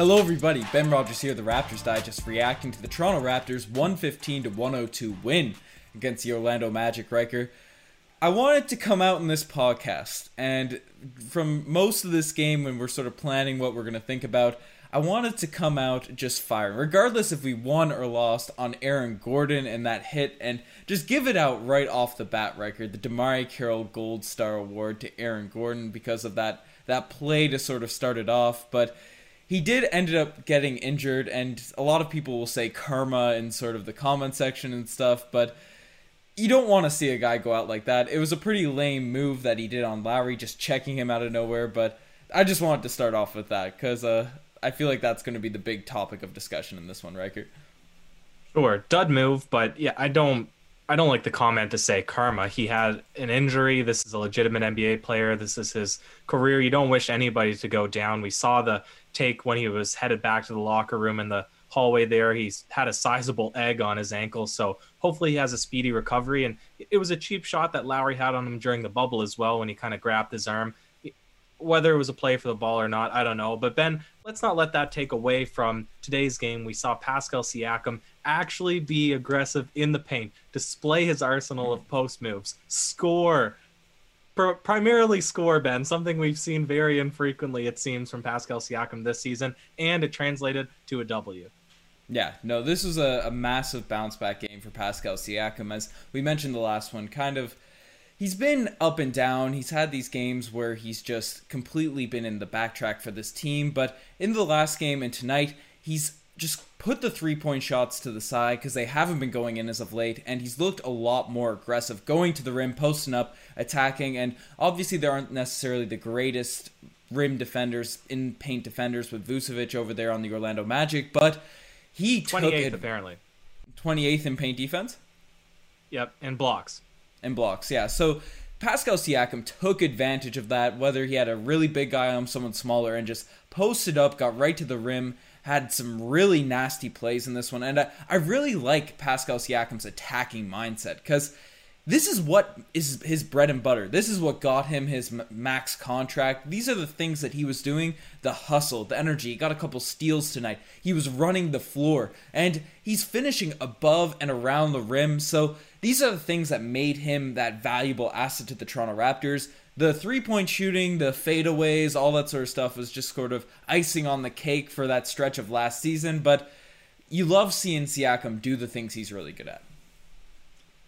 Hello, everybody. Ben Rogers here, the Raptors Digest, reacting to the Toronto Raptors 115 to 102 win against the Orlando Magic. Riker, I wanted to come out in this podcast, and from most of this game, when we're sort of planning what we're going to think about, I wanted to come out just firing, regardless if we won or lost on Aaron Gordon and that hit, and just give it out right off the bat, Riker. The DeMarre Carroll Gold Star Award to Aaron Gordon because of that that play to sort of start it off, but he did ended up getting injured, and a lot of people will say karma in sort of the comment section and stuff, but you don't want to see a guy go out like that. It was a pretty lame move that he did on Lowry, just checking him out of nowhere, but I just wanted to start off with that because uh, I feel like that's going to be the big topic of discussion in this one, Riker. Sure, dud move, but yeah, I don't I don't like the comment to say karma. He had an injury. This is a legitimate NBA player. This is his career. You don't wish anybody to go down. We saw the take when he was headed back to the locker room in the hallway there. He's had a sizable egg on his ankle. So hopefully he has a speedy recovery. And it was a cheap shot that Lowry had on him during the bubble as well when he kind of grabbed his arm whether it was a play for the ball or not, I don't know. But Ben, let's not let that take away from today's game. We saw Pascal Siakam actually be aggressive in the paint, display his arsenal of post moves, score, pr- primarily score, Ben, something we've seen very infrequently, it seems, from Pascal Siakam this season, and it translated to a W. Yeah, no, this was a, a massive bounce back game for Pascal Siakam. As we mentioned the last one, kind of he's been up and down. He's had these games where he's just completely been in the backtrack for this team, but in the last game and tonight, he's just put the three point shots to the side because they haven't been going in as of late, and he's looked a lot more aggressive, going to the rim, posting up, attacking, and obviously there aren't necessarily the greatest rim defenders in paint defenders with Vucevic over there on the Orlando Magic, but he 28th took it, apparently 28th in paint defense. Yep, and blocks and blocks. Yeah. So Pascal Siakam took advantage of that, whether he had a really big guy on someone smaller and just posted up, got right to the rim, had some really nasty plays in this one. And I, I really like Pascal Siakam's attacking mindset because this is what is his bread and butter. This is what got him his max contract. These are the things that he was doing the hustle, the energy. He got a couple steals tonight. He was running the floor, and he's finishing above and around the rim. So these are the things that made him that valuable asset to the Toronto Raptors. The three point shooting, the fadeaways, all that sort of stuff was just sort of icing on the cake for that stretch of last season. But you love seeing Siakam do the things he's really good at.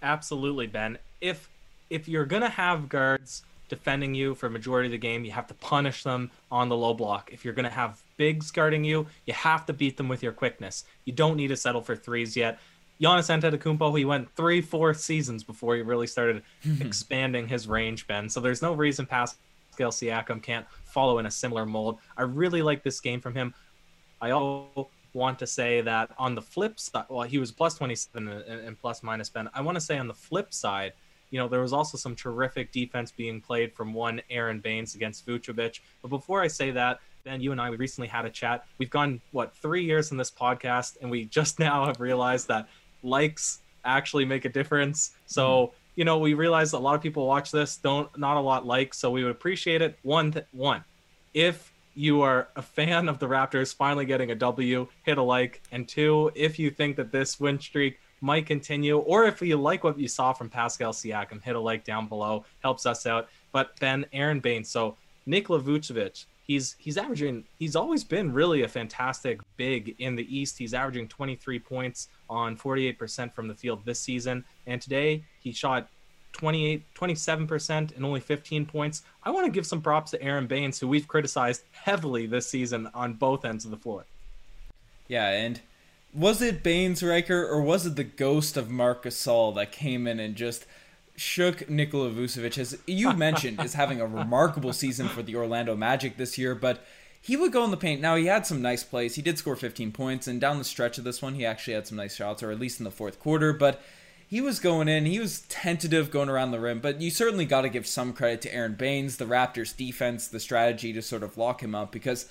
Absolutely, Ben. If if you're gonna have guards defending you for a majority of the game, you have to punish them on the low block. If you're gonna have bigs guarding you, you have to beat them with your quickness. You don't need to settle for threes yet. Giannis Antetokounmpo, he went three, four seasons before he really started hmm. expanding his range, Ben. So there's no reason Pascal Siakam can't follow in a similar mold. I really like this game from him. I also want to say that on the flip side, well, he was plus 27 and plus minus Ben. I want to say on the flip side, you know, there was also some terrific defense being played from one Aaron Baynes against Vucevic. But before I say that, Ben, you and I, we recently had a chat. We've gone, what, three years in this podcast, and we just now have realized that likes actually make a difference. So, mm-hmm. you know, we realize a lot of people watch this, don't, not a lot like. So we would appreciate it. One, th- one, if you are a fan of the Raptors finally getting a W, hit a like. And two, if you think that this win streak might continue, or if you like what you saw from Pascal Siakam, hit a like down below, helps us out. But then Aaron Baynes, so Nikola Vucevic, he's he's averaging he's always been really a fantastic big in the East. He's averaging 23 points on 48% from the field this season, and today he shot 28, 27% and only 15 points. I want to give some props to Aaron Baynes who we've criticized heavily this season on both ends of the floor. Yeah, and was it Baynes Riker or was it the ghost of Marc Gasol that came in and just shook Nikola Vucevic, as you mentioned, is having a remarkable season for the Orlando Magic this year, but he would go in the paint. Now, he had some nice plays. He did score 15 points, and down the stretch of this one, he actually had some nice shots, or at least in the fourth quarter, but he was going in. He was tentative going around the rim, but you certainly got to give some credit to Aaron Baynes, the Raptors' defense, the strategy to sort of lock him up because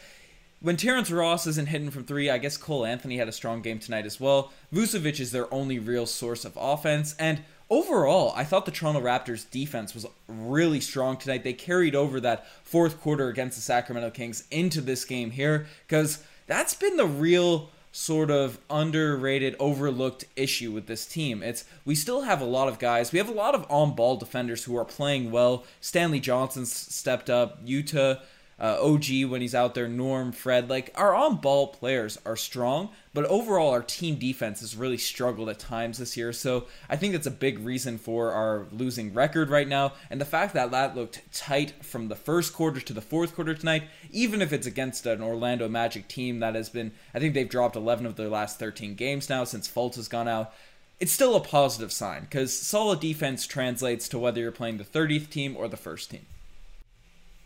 when Terrence Ross isn't hitting from three, I guess Cole Anthony had a strong game tonight as well. Vucevic is their only real source of offense, and overall, I thought the Toronto Raptors defense was really strong tonight. They carried over that fourth quarter against the Sacramento Kings into this game here because that's been the real sort of underrated, overlooked issue with this team. It's we still have a lot of guys. We have a lot of on-ball defenders who are playing well. Stanley Johnson stepped up. Yuta uh, OG when he's out there, Norm, Fred. Like our on ball players are strong, but overall our team defense has really struggled at times this year. So I think that's a big reason for our losing record right now. And the fact that that looked tight from the first quarter to the fourth quarter tonight, even if it's against an Orlando Magic team that has been, I think they've dropped 11 of their last 13 games now since Fultz has gone out it's still a positive sign because solid defense translates to whether you're playing the 30th team or the first team.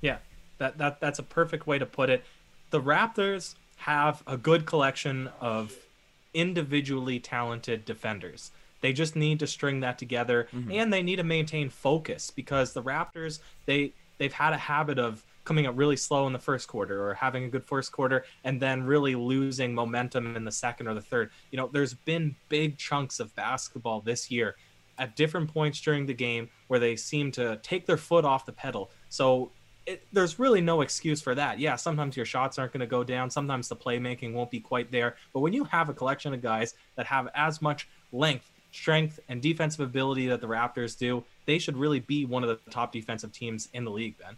Yeah, that that that's a perfect way to put it. The Raptors have a good collection of individually talented defenders. They just need to string that together mm-hmm. and they need to maintain focus because the Raptors they they've had a habit of coming up really slow in the first quarter or having a good first quarter and then really losing momentum in the second or the third. You know, there's been big chunks of basketball this year at different points during the game where they seem to take their foot off the pedal. So it, there's really no excuse for that. Yeah, sometimes your shots aren't going to go down. Sometimes the playmaking won't be quite there. But when you have a collection of guys that have as much length, strength, and defensive ability that the Raptors do, they should really be one of the top defensive teams in the league, Ben.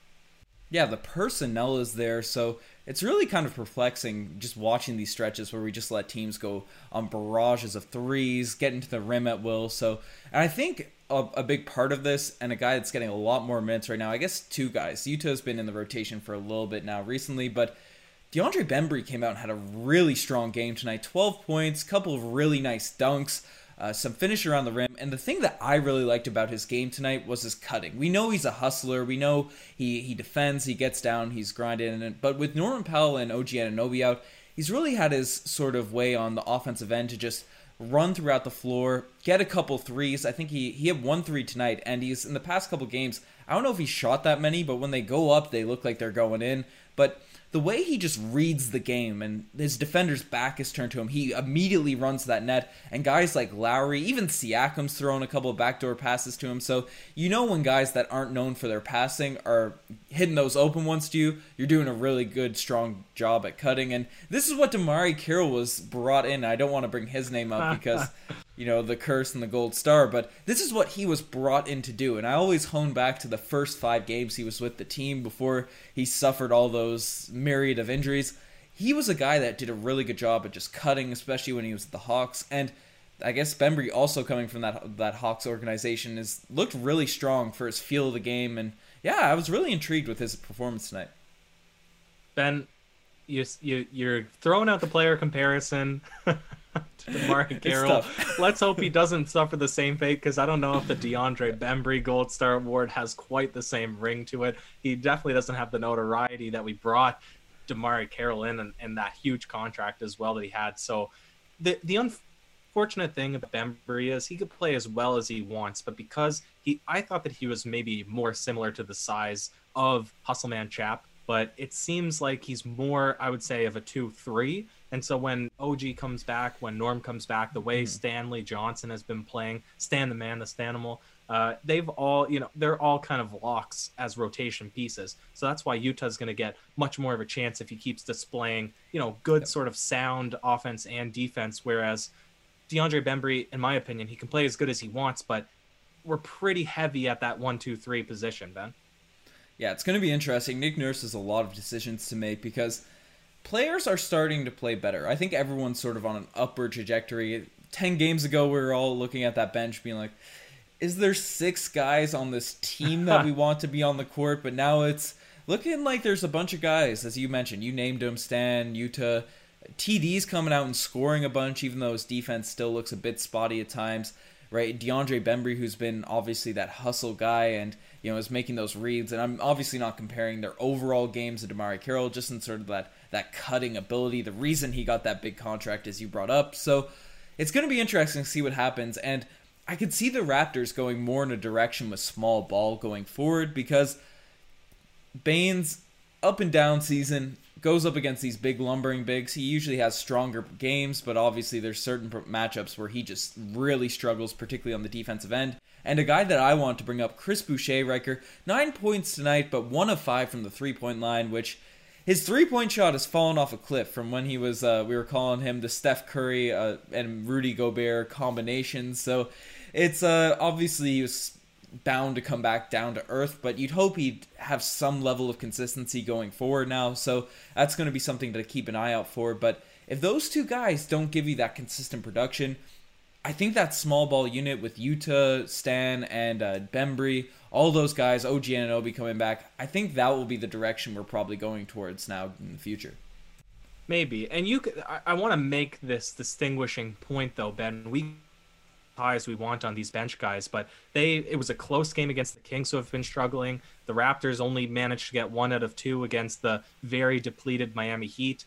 Yeah, the personnel is there, so it's really kind of perplexing just watching these stretches where we just let teams go on barrages of threes, get into the rim at will. So, and I think a, a, big part of this and a guy that's getting a lot more minutes right now. I guess two guys. Yuta's been in the rotation for a little bit now recently, but DeAndre Bembry came out and had a really strong game tonight. 12 points, couple of really nice dunks, uh, some finish around the rim. And the thing that I really liked about his game tonight was his cutting. We know he's a hustler. We know he, he defends, he gets down, he's grinding. But with Norman Powell and OG Anunoby out, he's really had his sort of way on the offensive end to just – run throughout the floor, get a couple threes. I think he he had one three tonight, and he's in the past couple games. I don't know if he shot that many, but when they go up, they look like they're going in. But the way he just reads the game and his defender's back is turned to him, he immediately runs that net. And guys like Lowry, even Siakam's throwing a couple of backdoor passes to him. So you know when guys that aren't known for their passing are hitting those open ones to you, you're doing a really good, strong job at cutting. And this is what DeMarre Carroll was brought in. I don't want to bring his name up because you know, the curse and the gold star, but this is what he was brought in to do. And I always hone back to the first five games he was with the team before he suffered all those myriad of injuries. He was a guy that did a really good job at just cutting, especially when he was at the Hawks. And I guess Bembry, also coming from that that Hawks organization, is looked really strong for his feel of the game. And yeah, I was really intrigued with his performance tonight. Ben, you you you're throwing out the player comparison. to DeMarre Carroll. Let's hope he doesn't suffer the same fate because I don't know if the DeAndre Bembry Gold Star Award has quite the same ring to it. He definitely doesn't have the notoriety that we brought DeMarre Carroll in and, and that huge contract as well that he had. So the the unfortunate thing about Bembry is he could play as well as he wants, but because he I thought that he was maybe more similar to the size of Hustleman Chap, but it seems like he's more, I would say, of a two three and so when OG comes back, when Norm comes back, the way mm. Stanley Johnson has been playing, Stan the Man, the Stanimal, uh, they've all, you know, they're all kind of locks as rotation pieces. So that's why Yuta's going to get much more of a chance if he keeps displaying, you know, good yep. sort of sound offense and defense. Whereas DeAndre Bembry, in my opinion, he can play as good as he wants, but we're pretty heavy at that one, two, three position, Ben. Yeah, it's going to be interesting. Nick Nurse has a lot of decisions to make because – players are starting to play better. I think everyone's sort of on an upward trajectory. 10 games ago, we were all looking at that bench being like, is there six guys on this team that we want to be on the court? But now it's looking like there's a bunch of guys, as you mentioned. You named them Stan, Yuta. TD's coming out and scoring a bunch, even though his defense still looks a bit spotty at times right? DeAndre Bembry, who's been obviously that hustle guy and, you know, is making those reads. And I'm obviously not comparing their overall games to DeMarre Carroll, just in sort of that, that cutting ability. The reason he got that big contract, as you brought up. So it's going to be interesting to see what happens. And I could see the Raptors going more in a direction with small ball going forward because Baynes up and down season goes up against these big lumbering bigs. He usually has stronger games, but obviously there's certain matchups where he just really struggles, particularly on the defensive end. And a guy that I want to bring up, Chris Boucher, Riker, nine points tonight, but one of five from the three point line, which his three point shot has fallen off a cliff from when he was uh, we were calling him the Steph Curry uh, and Rudy Gobert combination. So it's uh, obviously he was bound to come back down to earth, but you'd hope he'd have some level of consistency going forward now. So that's going to be something to keep an eye out for. But if those two guys don't give you that consistent production, I think that small ball unit with Yuta, Stan, and uh, Bembry, all those guys, OG Anunoby coming back, I think that will be the direction we're probably going towards now in the future. Maybe, and you, could, I, I want to make this distinguishing point though, Ben. We as we want on these bench guys, but they it was a close game against the Kings who have been struggling. The Raptors only managed to get one out of two against the very depleted Miami Heat.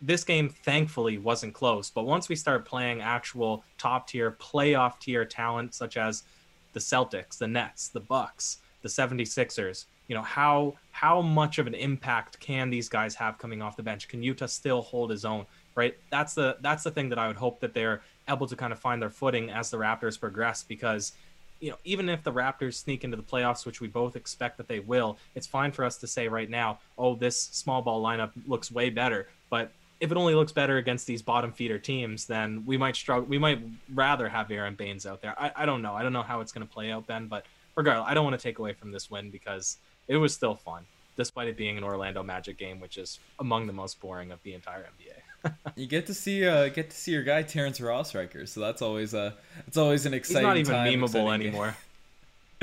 This game thankfully wasn't close, but once we start playing actual top tier playoff tier talent such as the Celtics, the Nets, the Bucks, the 76ers, you know, how how much of an impact can these guys have coming off the bench? Can Yuta still hold his own? Right? That's the that's the thing that I would hope that they're able to kind of find their footing as the Raptors progress because you know, even if the Raptors sneak into the playoffs, which we both expect that they will, it's fine for us to say right now, oh, this small ball lineup looks way better. But if it only looks better against these bottom feeder teams, then we might struggle. We might rather have Aaron Baynes out there. I, I don't know. I don't know how it's going to play out, Ben. But regardless, I don't want to take away from this win because it was still fun, despite it being an Orlando Magic game, which is among the most boring of the entire NBA. you get to see uh get to see your guy Terrence Ross Riker, so that's always uh it's always an exciting. He's not even time, memeable anymore.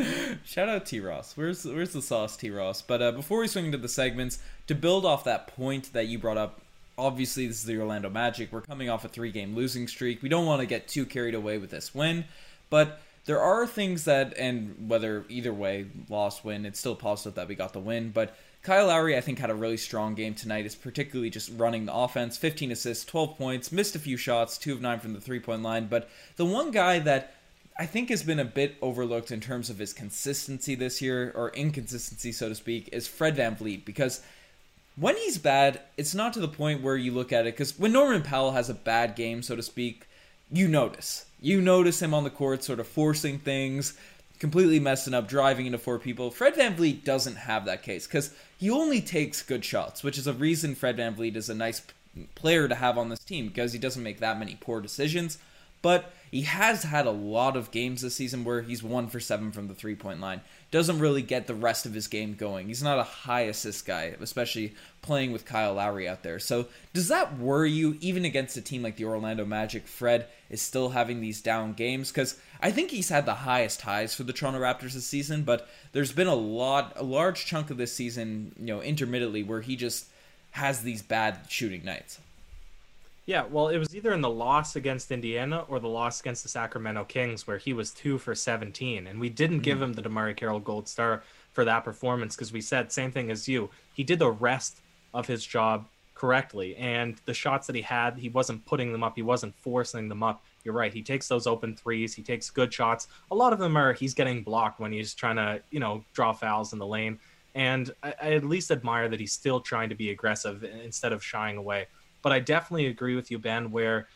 Shout out T Ross. Where's where's the sauce, T Ross? But uh, before we swing into the segments, to build off that point that you brought up, obviously this is the Orlando Magic. We're coming off a three game losing streak. We don't want to get too carried away with this win, but there are things that, and whether either way, loss win, it's still positive that we got the win. But Kyle Lowry, I think, had a really strong game tonight. Is particularly just running the offense. 15 assists, 12 points, missed a few shots, two of nine from the three point line. But the one guy that I think has been a bit overlooked in terms of his consistency this year, or inconsistency, so to speak, is Fred VanVleet. Because when he's bad, it's not to the point where you look at it. Because when Norman Powell has a bad game, so to speak, you notice. You notice him on the court sort of forcing things, completely messing up, driving into four people. Fred VanVleet doesn't have that case because he only takes good shots, which is a reason Fred VanVleet is a nice player to have on this team because he doesn't make that many poor decisions. But he has had a lot of games this season where he's one for seven from the three point line. Doesn't really get the rest of his game going. He's not a high assist guy, especially playing with Kyle Lowry out there. So, does that worry you, even against a team like the Orlando Magic? Fred is still having these down games because I think he's had the highest highs for the Toronto Raptors this season, but there's been a lot, a large chunk of this season, you know, intermittently where he just has these bad shooting nights. Yeah, well, it was either in the loss against Indiana or the loss against the Sacramento Kings where he was two for 17. And we didn't mm-hmm. give him the DeMarre Carroll Gold Star for that performance because we said, same thing as you, he did the rest of his job correctly. And the shots that he had, he wasn't putting them up, he wasn't forcing them up. You're right. He takes those open threes, he takes good shots. A lot of them are he's getting blocked when he's trying to, you know, draw fouls in the lane. And I, I at least admire that he's still trying to be aggressive instead of shying away. But I definitely agree with you, Ben, where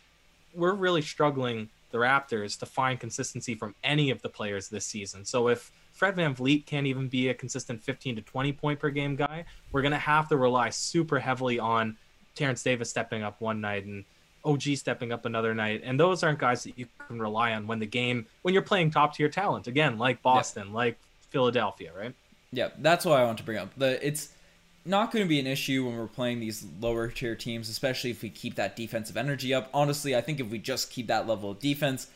we're really struggling the Raptors to find consistency from any of the players this season. So if Fred VanVleet can't even be a consistent 15 to 20 point per game guy, we're going to have to rely super heavily on Terrence Davis stepping up one night and OG stepping up another night. And those aren't guys that you can rely on when the game, when you're playing top tier talent, again, like Boston, yeah. like Philadelphia, right? Yeah, that's what I want to bring up. The It's not going to be an issue when we're playing these lower tier teams, especially if we keep that defensive energy up. Honestly, I think if we just keep that level of defense,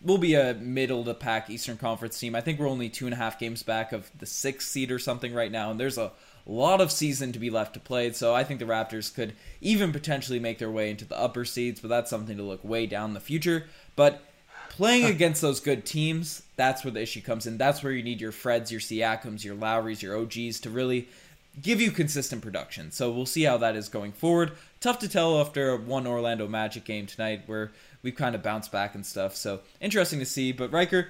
we'll be a middle to pack Eastern Conference team. I think we're only two and a half games back of the sixth seed or something right now, and there's a lot of season to be left to play. So I think the Raptors could even potentially make their way into the upper seeds, but that's something to look way down in the future. But playing against those good teams, that's where the issue comes in. That's where you need your Freds, your Siakams, your Lowrys, your OGs to really give you consistent production. So we'll see how that is going forward. Tough to tell after one Orlando Magic game tonight where we've kind of bounced back and stuff. So interesting to see. But Riker,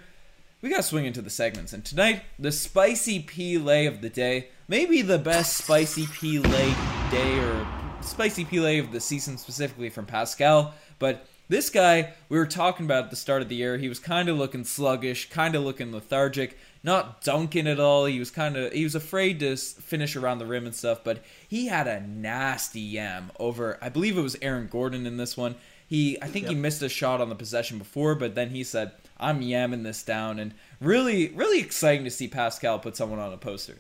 we got to swing into the segments. And tonight, the spicy P lay of the day. Maybe the best spicy P lay day or spicy P lay of the season specifically from Pascal. But This guy, we were talking about at the start of the year, he was kind of looking sluggish, kind of looking lethargic, not dunking at all. He was kind of he was afraid to finish around the rim and stuff, but he had a nasty yam over I believe it was Aaron Gordon in this one. He I think yep. he missed a shot on the possession before, but then he said, "I'm yamming this down." And really really exciting to see Pascal put someone on a poster.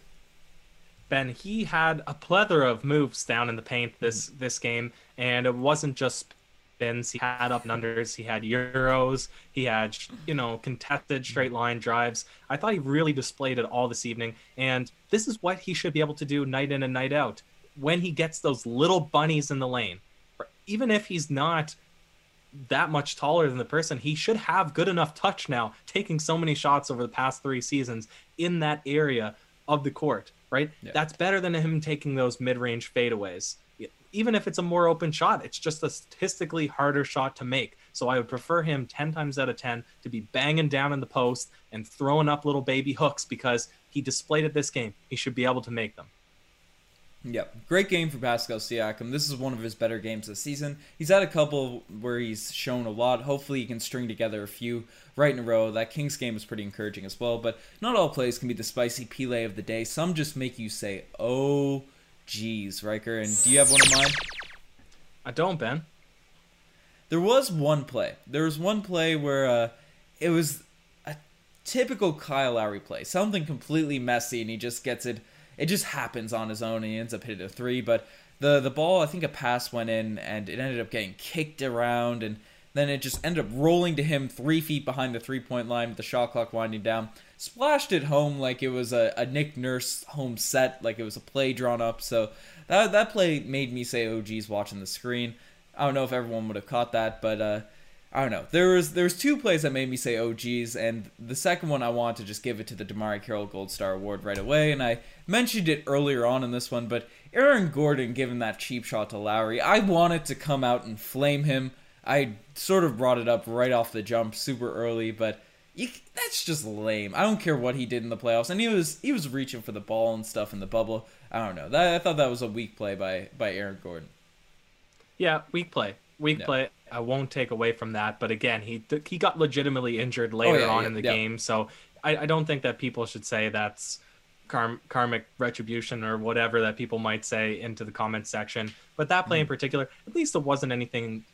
Ben, he had a plethora of moves down in the paint this this game, and it wasn't just spins. He had up and unders. He had euros. He had you know contested straight line drives. I thought he really displayed it all this evening, and this is what he should be able to do night in and night out. When he gets those little bunnies in the lane, even if he's not that much taller than the person, he should have good enough touch now, taking so many shots over the past three seasons in that area of the court, right? Yeah. That's better than him taking those mid range fadeaways. Even if it's a more open shot, it's just a statistically harder shot to make. So I would prefer him 10 times out of 10 to be banging down in the post and throwing up little baby hooks because he displayed it this game. He should be able to make them. Yep, great game for Pascal Siakam. This is one of his better games this season. He's had a couple where he's shown a lot. Hopefully, he can string together a few right in a row. That Kings game was pretty encouraging as well. But not all plays can be the spicy Pele of the day. Some just make you say, "Oh, geez, Riker." And do you have one of mine? I don't, Ben. There was one play. There was one play where uh, it was a typical Kyle Lowry play. Something completely messy, and he just gets it it just happens on his own and he ends up hitting a three. But the the ball, I think a pass went in and it ended up getting kicked around and then it just ended up rolling to him three feet behind the three point line with the shot clock winding down. Splashed it home like it was a, a Nick Nurse home set, like it was a play drawn up. So that that play made me say, "Oh, geez," watching the screen. I don't know if everyone would have caught that, but uh, I don't know. There was there was two plays that made me say, "Oh geez," and the second one I want to just give it to the DeMarre Carroll Gold Star Award right away. And I mentioned it earlier on in this one, but Aaron Gordon giving that cheap shot to Lowry, I wanted to come out and flame him. I sort of brought it up right off the jump, super early, but you, that's just lame. I don't care what he did in the playoffs, and he was he was reaching for the ball and stuff in the bubble. I don't know. That, I thought that was a weak play by by Aaron Gordon. Yeah, weak play weak no. play. I won't take away from that, but again, he he got legitimately injured later oh, yeah, on yeah, in the yeah. game, so I, I, don't think that people should say that's karm, karmic retribution or whatever that people might say into the comment section. But that play mm. in particular, at least it wasn't anything.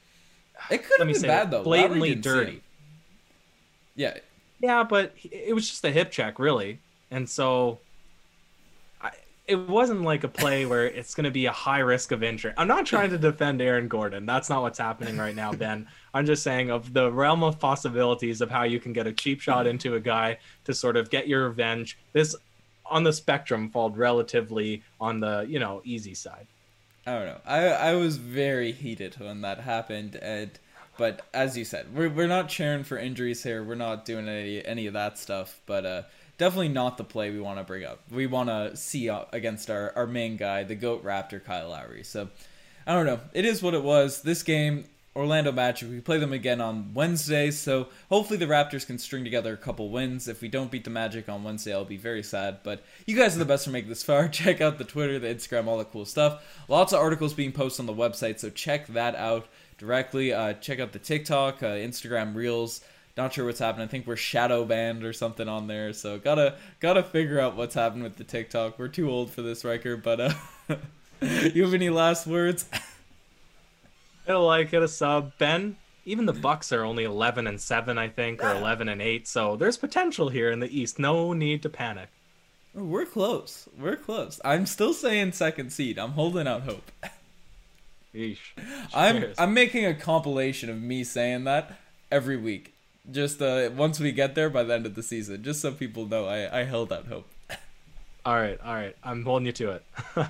It could have been bad though. Blatantly dirty. Yeah. Yeah, but it was just a hip check, really, and so it wasn't like a play where it's going to be a high risk of injury. I'm not trying to defend Aaron Gordon. That's not what's happening right now, Ben. I'm just saying of the realm of possibilities of how you can get a cheap shot mm-hmm. into a guy to sort of get your revenge. This on the spectrum fall relatively on the, you know, easy side. I don't know. I I was very heated when that happened and but as you said, we're we're not cheering for injuries here. We're not doing any any of that stuff, but uh definitely not the play we want to bring up. We want to see against our, our main guy, the GOAT Raptor, Kyle Lowry. So, I don't know. It is what it was. This game, Orlando Magic, we play them again on Wednesday. So, hopefully, the Raptors can string together a couple wins. If we don't beat the Magic on Wednesday, I'll be very sad. But you guys are the best for making this far. Check out the Twitter, the Instagram, all the cool stuff. Lots of articles being posted on the website. So, check that out directly. Uh, check out the TikTok, uh, Instagram Reels. Not sure what's happening. I think we're shadow banned or something on there. So gotta gotta figure out what's happened with the TikTok. We're too old for this, Riker. But uh, you have any last words? hit a like, hit a sub, Ben. Even the Bucks are only eleven and seven, I think, or eleven and eight. So there's potential here in the East. No need to panic. We're close. We're close. I'm still saying second seed. I'm holding out hope. Yeesh. I'm I'm making a compilation of me saying that every week just uh, once we get there by the end of the season, just so people know I, I held out hope. all right, all right. I'm holding you to it.